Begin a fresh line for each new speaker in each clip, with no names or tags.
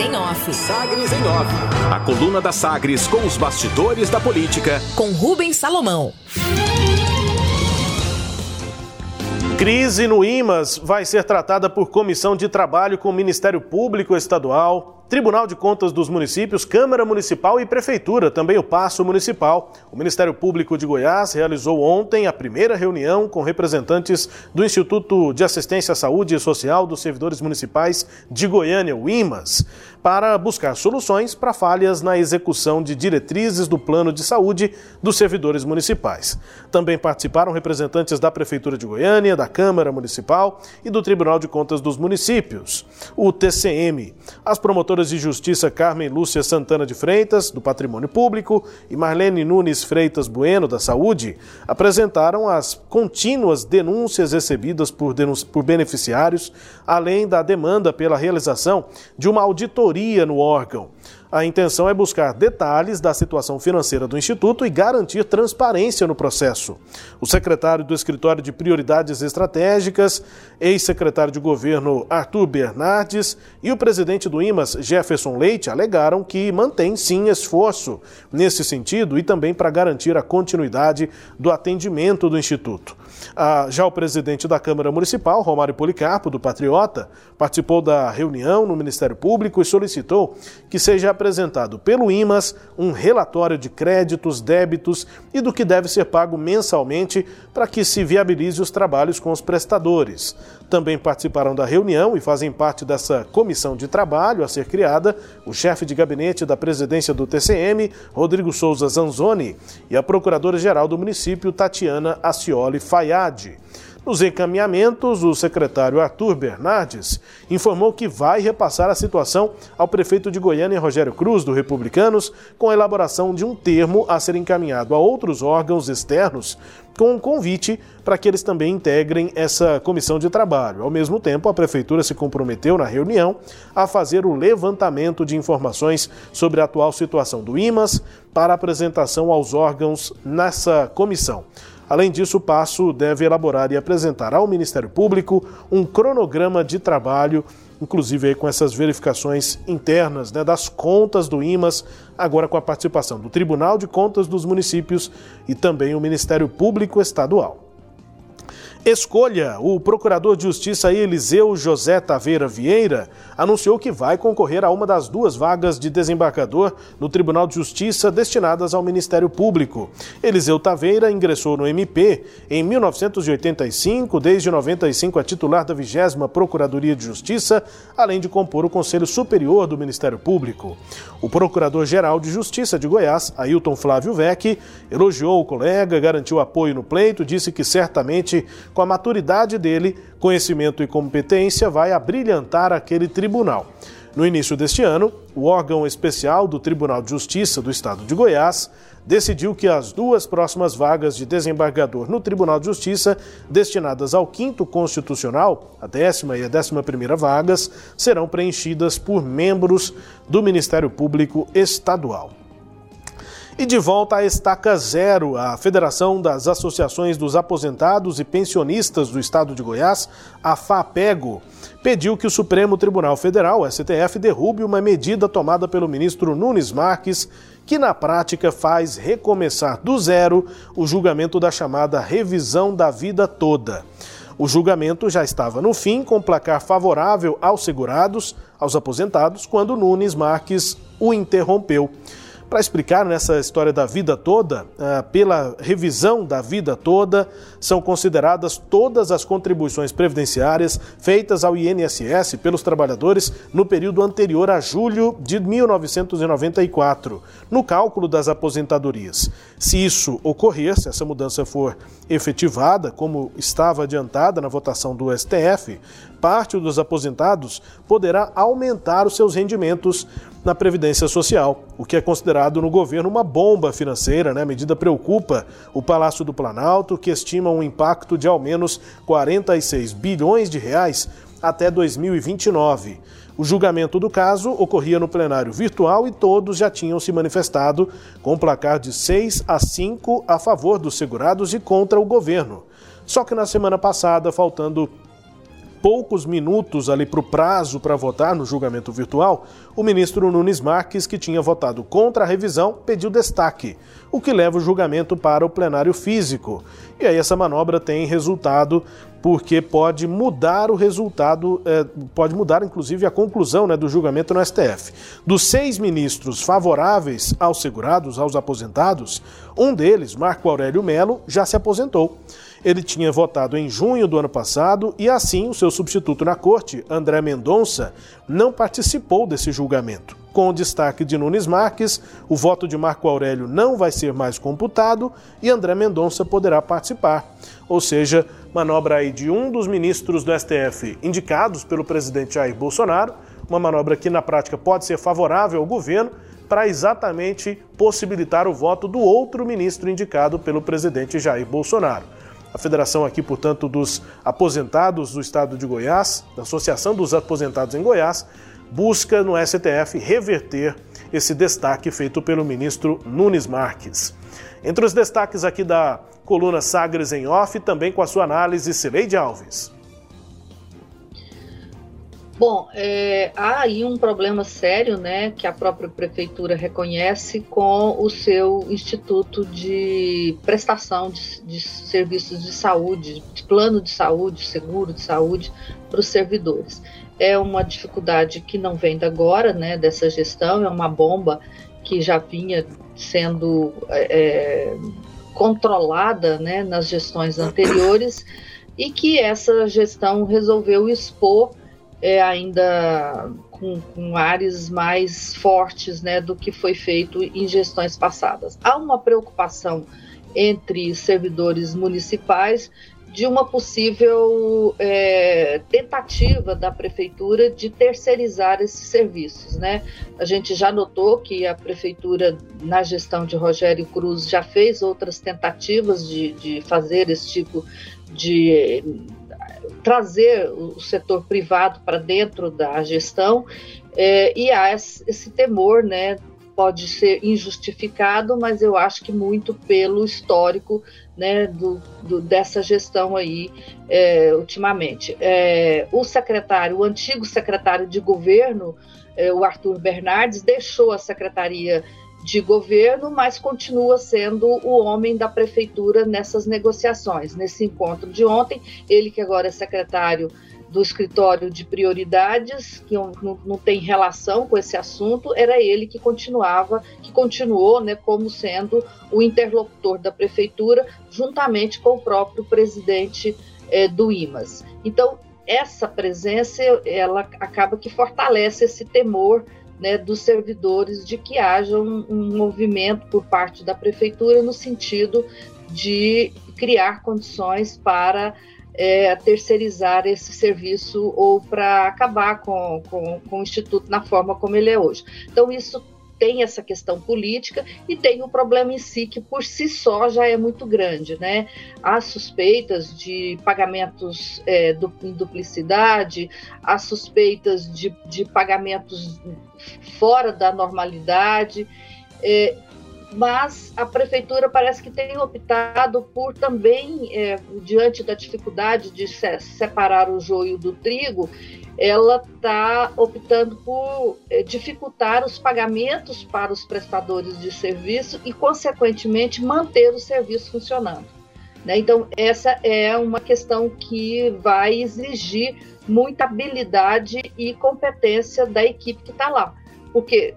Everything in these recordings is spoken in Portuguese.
em Off.
Sagres em Off. A coluna da Sagres com os bastidores da política.
Com Rubens Salomão.
Crise no IMAS vai ser tratada por comissão de trabalho com o Ministério Público Estadual, Tribunal de Contas dos Municípios, Câmara Municipal e Prefeitura, também o Passo Municipal. O Ministério Público de Goiás realizou ontem a primeira reunião com representantes do Instituto de Assistência à Saúde e Social dos Servidores Municipais de Goiânia, o IMAS, para buscar soluções para falhas na execução de diretrizes do plano de saúde dos servidores municipais. Também participaram representantes da Prefeitura de Goiânia, da Câmara Municipal e do Tribunal de Contas dos Municípios, o TCM. As promotoras De Justiça Carmen Lúcia Santana de Freitas, do Patrimônio Público, e Marlene Nunes Freitas Bueno, da Saúde, apresentaram as contínuas denúncias recebidas por, denunci por beneficiários, além da demanda pela realização de uma auditoria no órgão. A intenção é buscar detalhes da situação financeira do Instituto e garantir transparência no processo. O secretário do Escritório de Prioridades Estratégicas, ex-secretário de governo Arthur Bernardes e o presidente do IMAS, Jefferson Leite, alegaram que mantém sim esforço nesse sentido e também para garantir a continuidade do atendimento do Instituto. Ah, já o presidente da Câmara Municipal, Romário Policarpo, do Patriota, participou da reunião no Ministério Público e solicitou que seja apresentado pelo IMAS um relatório de créditos, débitos e do que deve ser pago mensalmente para que se viabilize os trabalhos com os prestadores. Também participaram da reunião e fazem parte dessa comissão de trabalho a ser criada o chefe de gabinete da presidência do TCM, Rodrigo Souza Zanzoni, e a procuradora-geral do município, Tatiana Acioli Nos encaminhamentos, o secretário Arthur Bernardes informou que vai repassar a situação ao prefeito de Goiânia, Rogério Cruz, do Republicanos, com a elaboração de um termo a ser encaminhado a outros órgãos externos com um convite para que eles também integrem essa comissão de trabalho. Ao mesmo tempo, a Prefeitura se comprometeu na reunião a fazer o levantamento de informações sobre a atual situação do IMAS para apresentação aos órgãos nessa comissão. Além disso, o Passo deve elaborar e apresentar ao Ministério Público um cronograma de trabalho, inclusive com essas verificações internas né, das contas do IMAS, agora com a participação do Tribunal de Contas dos Municípios e também o Ministério Público Estadual. Escolha. O procurador de Justiça Eliseu José Taveira Vieira anunciou que vai concorrer a uma das duas vagas de desembargador no Tribunal de Justiça destinadas ao Ministério Público. Eliseu Taveira ingressou no MP em 1985, desde 95 é titular da 20 Procuradoria de Justiça, além de compor o Conselho Superior do Ministério Público. O Procurador-Geral de Justiça de Goiás, Ailton Flávio Vec, elogiou o colega, garantiu apoio no pleito, disse que certamente com a maturidade dele, conhecimento e competência, vai abrilhantar aquele tribunal. No início deste ano, o órgão especial do Tribunal de Justiça do Estado de Goiás decidiu que as duas próximas vagas de desembargador no Tribunal de Justiça, destinadas ao quinto constitucional, a décima e a décima primeira vagas, serão preenchidas por membros do Ministério Público Estadual. E de volta à Estaca Zero, a Federação das Associações dos Aposentados e Pensionistas do Estado de Goiás, a FAPEGO, pediu que o Supremo Tribunal Federal, STF, derrube uma medida tomada pelo ministro Nunes Marques, que na prática faz recomeçar do zero o julgamento da chamada revisão da vida toda. O julgamento já estava no fim, com placar favorável aos segurados, aos aposentados, quando Nunes Marques o interrompeu para explicar nessa história da vida toda, ah, pela revisão da vida toda, são consideradas todas as contribuições previdenciárias feitas ao INSS pelos trabalhadores no período anterior a julho de 1994, no cálculo das aposentadorias. Se isso ocorrer, se essa mudança for efetivada, como estava adiantada na votação do STF, parte dos aposentados poderá aumentar os seus rendimentos na Previdência Social, o que é considerado no governo uma bomba financeira. Né? A medida preocupa o Palácio do Planalto, que estima um impacto de ao menos 46 bilhões de reais até 2029. O julgamento do caso ocorria no plenário virtual e todos já tinham se manifestado com placar de 6 a 5 a favor dos segurados e contra o governo. Só que na semana passada, faltando poucos minutos ali para o prazo para votar no julgamento virtual, o ministro Nunes Marques, que tinha votado contra a revisão, pediu destaque, o que leva o julgamento para o plenário físico. E aí essa manobra tem resultado porque pode mudar o resultado, é, pode mudar inclusive a conclusão né, do julgamento no STF. Dos seis ministros favoráveis aos segurados, aos aposentados, um deles, Marco Aurélio Melo, já se aposentou. Ele tinha votado em junho do ano passado e, assim, o seu substituto na corte, André Mendonça, não participou desse julgamento. Com o destaque de Nunes Marques, o voto de Marco Aurélio não vai ser mais computado e André Mendonça poderá participar. Ou seja, manobra aí de um dos ministros do STF indicados pelo presidente Jair Bolsonaro, uma manobra que na prática pode ser favorável ao governo para exatamente possibilitar o voto do outro ministro indicado pelo presidente Jair Bolsonaro. A federação aqui, portanto, dos aposentados do estado de Goiás, da Associação dos Aposentados em Goiás, busca no STF reverter esse destaque feito pelo ministro Nunes Marques. Entre os destaques aqui da coluna Sagres em Off, também com a sua análise, Cileide Alves.
Bom, é, há aí um problema sério, né, que a própria prefeitura reconhece com o seu instituto de prestação de, de serviços de saúde, de plano de saúde, seguro de saúde para os servidores. É uma dificuldade que não vem da agora, né, dessa gestão, é uma bomba que já vinha sendo é, controlada, né, nas gestões anteriores e que essa gestão resolveu expor é, ainda com, com ares mais fortes né, do que foi feito em gestões passadas. Há uma preocupação entre servidores municipais de uma possível é, tentativa da prefeitura de terceirizar esses serviços, né? A gente já notou que a prefeitura, na gestão de Rogério Cruz, já fez outras tentativas de, de fazer esse tipo de trazer o setor privado para dentro da gestão é, e há esse temor, né? Pode ser injustificado, mas eu acho que muito pelo histórico né, do, do dessa gestão aí é, ultimamente. É, o secretário, o antigo secretário de governo, é, o Arthur Bernardes, deixou a secretaria de governo, mas continua sendo o homem da prefeitura nessas negociações. Nesse encontro de ontem, ele que agora é secretário do escritório de prioridades, que não, não, tem relação com esse assunto, era ele que continuava, que continuou né, como sendo o interlocutor da prefeitura, juntamente com o próprio presidente eh, do IMAS. Então, essa presença, ela acaba que fortalece esse temor né, dos servidores de que haja um, um movimento por parte da prefeitura no sentido de criar condições para é, terceirizar esse serviço ou para acabar com, com, com, o Instituto na forma como ele é hoje. Então, isso tem essa questão política e tem o problema em si, que por si só já é muito grande. Né? Há suspeitas de pagamentos é, em duplicidade, há suspeitas de, de pagamentos fora da normalidade. É, mas a prefeitura parece que tem optado por também, é, diante da dificuldade de se separar o joio do trigo, ela está optando por é, dificultar os pagamentos para os prestadores de serviço e, consequentemente, manter o serviço funcionando. Né? Então, essa é uma questão que vai exigir muita habilidade e competência da equipe que está lá. Porque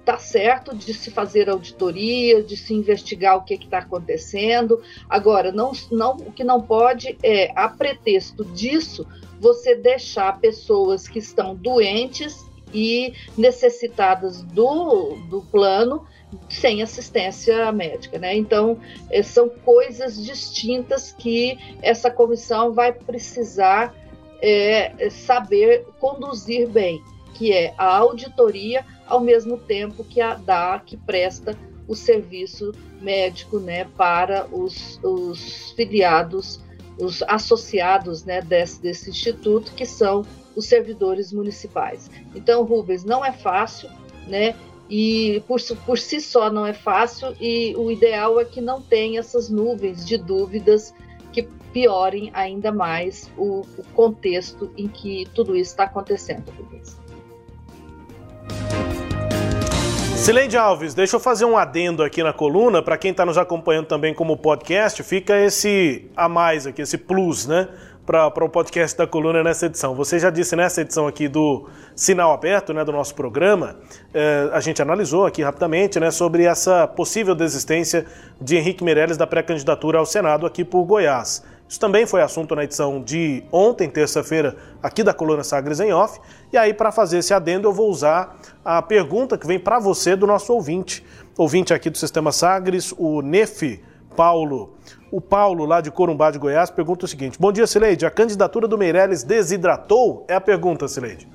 está certo de se fazer auditoria, de se investigar o que está acontecendo. Agora, não, não, o que não pode é, a pretexto disso, você deixar pessoas que estão doentes e necessitadas do, do plano sem assistência médica, né? Então, é, são coisas distintas que essa comissão vai precisar é, saber conduzir bem, que é a auditoria ao mesmo tempo que a dá que presta o serviço médico, né, para os, os filiados, os associados, né, desse, desse instituto, que são os servidores municipais. Então, Rubens, não é fácil, né? E por, por si só não é fácil, e o ideal é que não tenha essas nuvens de dúvidas que piorem ainda mais o, o contexto em que tudo isso está acontecendo.
Sileide Alves, deixa eu fazer um adendo aqui na coluna, para quem está nos acompanhando também como podcast, fica esse a mais aqui, esse plus, né? para o podcast da coluna nessa edição. Você já disse nessa edição aqui do Sinal Aberto, né, do nosso programa, eh, a gente analisou aqui rapidamente né, sobre essa possível desistência de Henrique Meirelles da pré-candidatura ao Senado aqui por Goiás. Isso também foi assunto na edição de ontem, terça-feira, aqui da coluna Sagres em Off. E aí, para fazer esse adendo, eu vou usar a pergunta que vem para você do nosso ouvinte. Ouvinte aqui do Sistema Sagres, o Nefe Paulo. O Paulo, lá de Corumbá de Goiás, pergunta o seguinte: Bom dia, Sileide. A candidatura do Meirelles desidratou? É a pergunta, Sileide.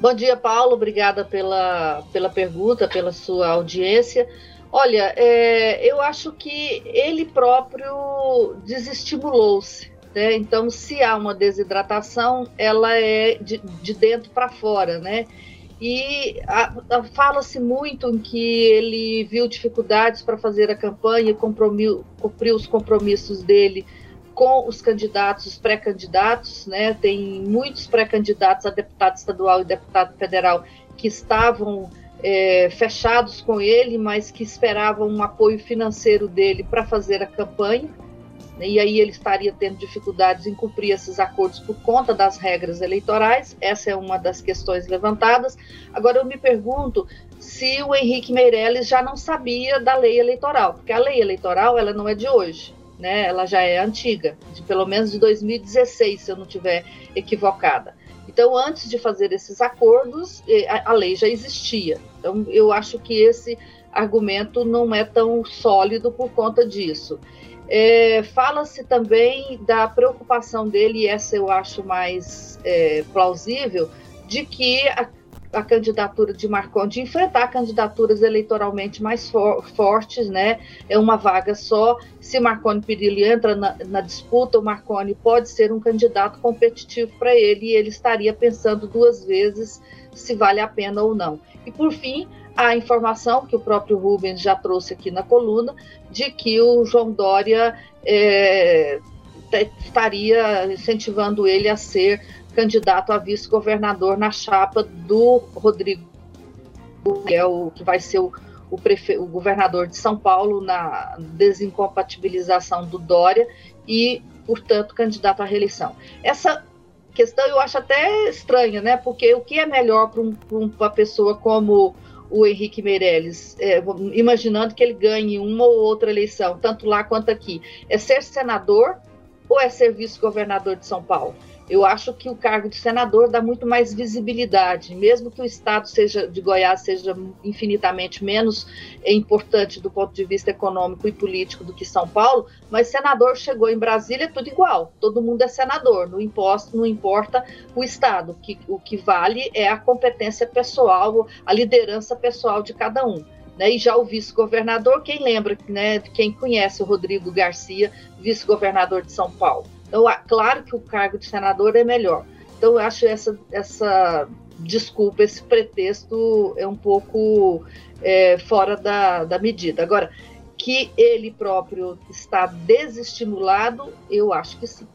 Bom dia, Paulo. Obrigada pela, pela pergunta, pela sua audiência. Olha, é, eu acho que ele próprio desestimulou-se. Né? Então, se há uma desidratação, ela é de, de dentro para fora, né? E fala-se muito em que ele viu dificuldades para fazer a campanha, cumprir os compromissos dele com os candidatos, os pré-candidatos, né? Tem muitos pré-candidatos a deputado estadual e deputado federal que estavam é, fechados com ele, mas que esperavam um apoio financeiro dele para fazer a campanha. E aí ele estaria tendo dificuldades em cumprir esses acordos por conta das regras eleitorais. Essa é uma das questões levantadas. Agora eu me pergunto se o Henrique Meirelles já não sabia da lei eleitoral, porque a lei eleitoral ela não é de hoje, né? Ela já é antiga, de pelo menos de 2016, se eu não estiver equivocada. Então, antes de fazer esses acordos, a lei já existia. Então, eu acho que esse argumento não é tão sólido por conta disso. É, Fala-se também da preocupação dele, e essa eu acho mais é, plausível, de que a, a, candidatura de Marconi, de enfrentar candidaturas eleitoralmente mais for, fortes, né? É uma vaga só. Se Marconi Perillo entra na, na disputa, o Marconi pode ser um candidato competitivo para ele, e ele estaria pensando duas vezes se vale a pena ou não. E por fim, a informação que o próprio Rubens já trouxe aqui na coluna de que o João Dória é, estaria incentivando ele a ser candidato a vice-governador na chapa do Rodrigo, que é o que vai ser o, o, prefe... o governador de São Paulo na desincompatibilização do Dória e, portanto, candidato à reeleição. Essa questão eu acho até estranha, né? Porque o que é melhor para um, uma pessoa como o Henrique Meirelles, é, imaginando que ele ganhe uma ou outra eleição, tanto lá quanto aqui, é ser senador ou é ser vice-governador de São Paulo? Eu acho que o cargo de senador dá muito mais visibilidade, mesmo que o estado seja de Goiás seja infinitamente menos importante do ponto de vista econômico e político do que São Paulo, mas senador chegou em Brasília é tudo igual, todo mundo é senador, não, imposto, não importa o estado, que, o que vale é a competência pessoal, a liderança pessoal de cada um. Né, e já o vice-governador, quem lembra, né, quem conhece o Rodrigo Garcia, vice-governador de São Paulo? Então, claro que o cargo de senador é melhor. Então, eu acho essa, essa desculpa, esse pretexto é um pouco é, fora da, da medida. Agora, que ele próprio está desestimulado, eu acho que sim.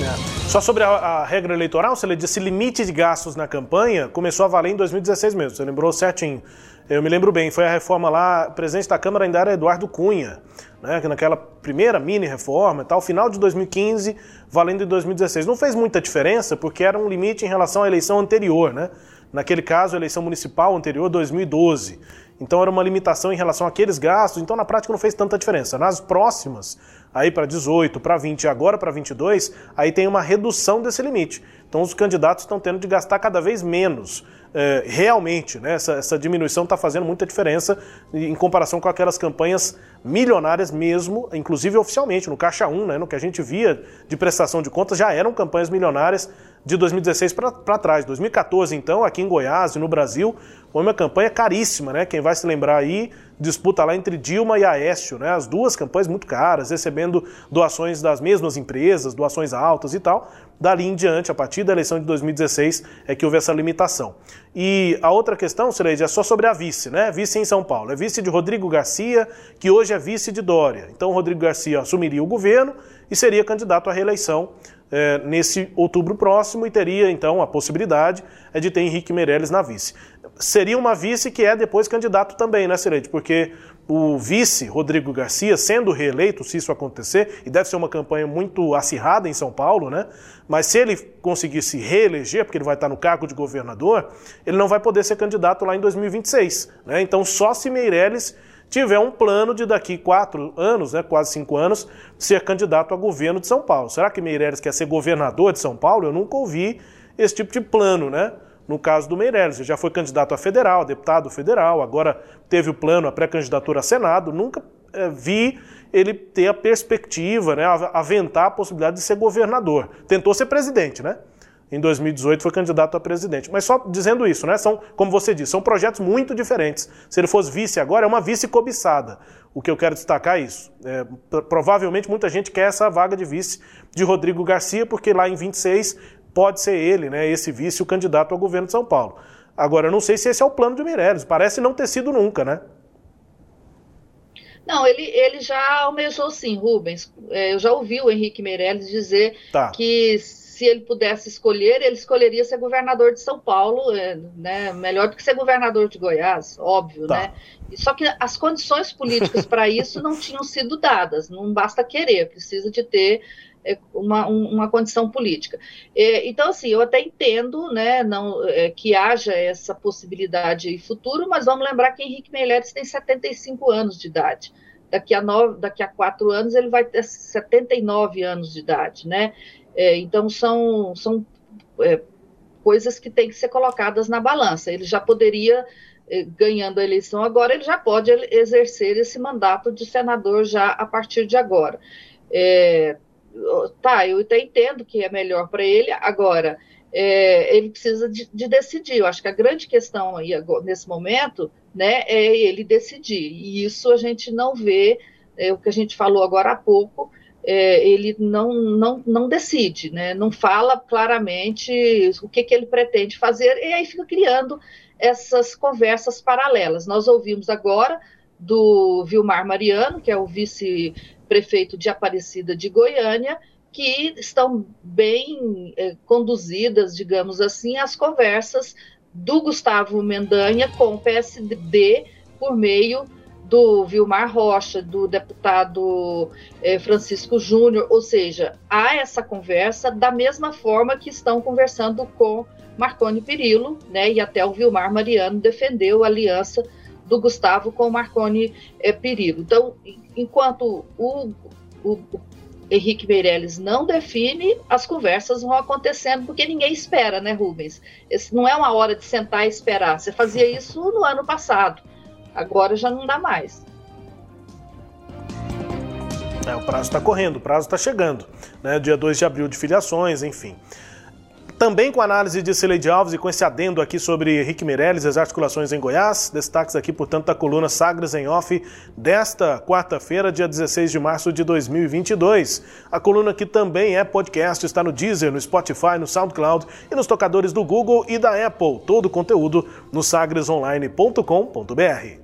É. Só sobre a, a, regra eleitoral, você disse limite de gastos na campanha começou a valer em 2016 mesmo, você lembrou certinho. Eu me lembro bem, foi a reforma lá, presidente da Câmara ainda era Eduardo Cunha, né, que naquela primeira mini reforma e tal, final de 2015, valendo em 2016. Não fez muita diferença, porque era um limite em relação à eleição anterior, né? Naquele caso, a eleição municipal anterior, 2012. Então era uma limitação em relação àqueles gastos, então na prática não fez tanta diferença. Nas próximas, aí para 18, para 20 e agora para 22, aí tem uma redução desse limite. Então os candidatos estão tendo de gastar cada vez menos é, realmente, né, essa, essa diminuição está fazendo muita diferença em comparação com aquelas campanhas milionárias mesmo, inclusive oficialmente, no Caixa 1, né, no que a gente via de prestação de contas, já eram campanhas milionárias de 2016 para trás. 2014, então, aqui em Goiás e no Brasil, foi uma campanha caríssima, né? Quem vai se lembrar aí, disputa lá entre Dilma e Aécio, né? As duas campanhas muito caras, recebendo doações das mesmas empresas, doações altas e tal. Dali em diante, a partir da eleição de 2016, é que houve essa limitação. E a outra questão, Sileide, é só sobre a vice, né? Vice em São Paulo. É vice de Rodrigo Garcia, que hoje é vice de Dória. Então, Rodrigo Garcia assumiria o governo e seria candidato à reeleição é, nesse outubro próximo e teria então a possibilidade é de ter Henrique Meirelles na vice. Seria uma vice que é depois candidato também, né, Cileide? Porque o vice, Rodrigo Garcia, sendo reeleito, se isso acontecer, e deve ser uma campanha muito acirrada em São Paulo, né? Mas se ele conseguir se reeleger, porque ele vai estar no cargo de governador, ele não vai poder ser candidato lá em 2026. Né? Então, só se Meirelles tiver um plano de daqui quatro anos, né, quase cinco anos, ser candidato a governo de São Paulo. Será que Meirelles quer ser governador de São Paulo? Eu nunca ouvi esse tipo de plano, né? No caso do Meirelles, ele já foi candidato a federal, a deputado federal, agora teve o plano, a pré-candidatura a Senado. Nunca é, vi ele ter a perspectiva, né, aventar a possibilidade de ser governador. Tentou ser presidente, né? Em 2018 foi candidato a presidente. Mas só dizendo isso, né? São, como você disse, são projetos muito diferentes. Se ele fosse vice agora, é uma vice cobiçada. O que eu quero destacar é isso. É, provavelmente muita gente quer essa vaga de vice de Rodrigo Garcia, porque lá em 26 pode ser ele, né, esse vice, o candidato ao governo de São Paulo. Agora, eu não sei se esse é o plano de Meirelles. Parece não ter sido nunca, né?
Não, ele, ele já almejou sim, Rubens. É, eu já ouvi o Henrique Meirelles dizer tá. que se ele pudesse escolher, ele escolheria ser governador de São Paulo, é, né? Melhor do que ser governador de Goiás, óbvio, tá. né? Só que as condições políticas para isso não tinham sido dadas. Não basta querer, precisa de ter é, uma, uma condição política. É, então, assim, eu até entendo né, não, que haja essa possibilidade em futuro, mas vamos lembrar que Henrique Meirelles tem 75 anos de idade. Daqui a, nove, daqui a quatro anos ele vai ter 79 anos de idade, né? É, então, são, são é, coisas que têm que ser colocadas na balança. Ele já poderia, é, ganhando a eleição agora, ele já pode exercer esse mandato de senador já a partir de agora. É, tá, eu até entendo que é melhor para ele, agora, é, ele precisa de, de, decidir. Eu acho que a grande questão aí, nesse momento né, é ele decidir, e isso a gente não vê, é, o que a gente falou agora há pouco, é, ele não, não, não decide, né? não fala claramente o que, que ele pretende fazer, e aí fica criando essas conversas paralelas. Nós ouvimos agora do Vilmar Mariano, que é o vice-prefeito de Aparecida de Goiânia, que estão bem é, conduzidas, digamos assim, as conversas do Gustavo Mendanha com o PSD por meio do Vilmar Rocha, do deputado eh, Francisco Júnior, ou seja, há essa conversa da mesma forma que estão conversando com Marconi Perillo, né, e até o Vilmar Mariano defendeu a aliança do Gustavo com Marconi eh, Perillo. Então, enquanto o, o Henrique Meirelles não define, as conversas vão acontecendo, porque ninguém espera, né, Rubens? Esse não é uma hora de sentar e esperar. Você fazia isso no ano passado. Agora já não dá mais.
É, o prazo está correndo, o prazo está chegando. Né? Dia 2 de abril de filiações, enfim. Também com análise de Cileide Alves e com esse adendo aqui sobre Henrique Meirelles e as articulações em Goiás. Destaques aqui, portanto, da coluna Sagres em Off desta quarta-feira, dia 16 de março de 2022. A coluna que também é podcast está no Deezer, no Spotify, no SoundCloud e nos tocadores do Google e da Apple. Todo o conteúdo no sagresonline.com.br.